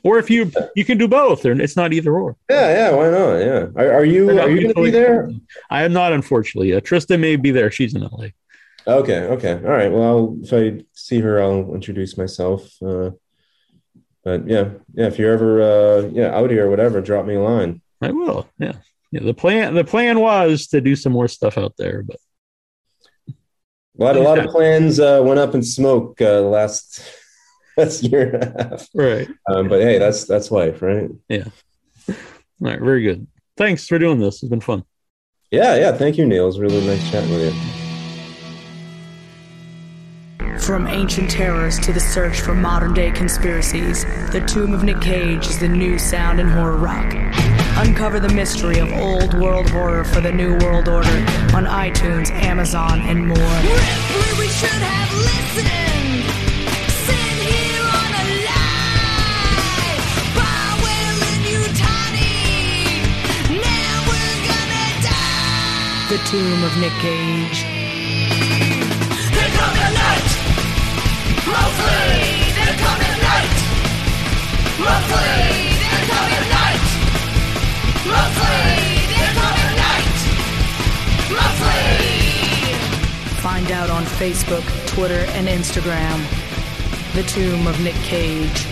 Or if you you can do both, and it's not either or. Yeah, yeah, why not? Yeah, are, are you are you going to be there? I am not, unfortunately. Uh, Tristan may be there. She's in LA. Okay, okay, all right. Well, I'll, if I see her, I'll introduce myself. Uh, but yeah, yeah, if you're ever uh, yeah out here or whatever, drop me a line. I will. Yeah. Yeah. The plan the plan was to do some more stuff out there, but A lot, a lot of plans uh, went up in smoke uh, last last [laughs] year and a half. right. Um, but hey, that's that's life, right? Yeah. All right. Very good. Thanks for doing this. It's been fun. Yeah, yeah. Thank you, Neil. It was really nice chatting with you. From ancient terrors to the search for modern day conspiracies, The Tomb of Nick Cage is the new sound in horror rock. Uncover the mystery of old world horror for the new world order on iTunes, Amazon, and more. Ripley, we should have listened. The Tomb of Nick Cage. They're coming at night. Mostly, they're coming at night. Mostly, they're coming at night. Mostly, they're coming at night. Mostly. Find out on Facebook, Twitter, and Instagram. The Tomb of Nick Cage.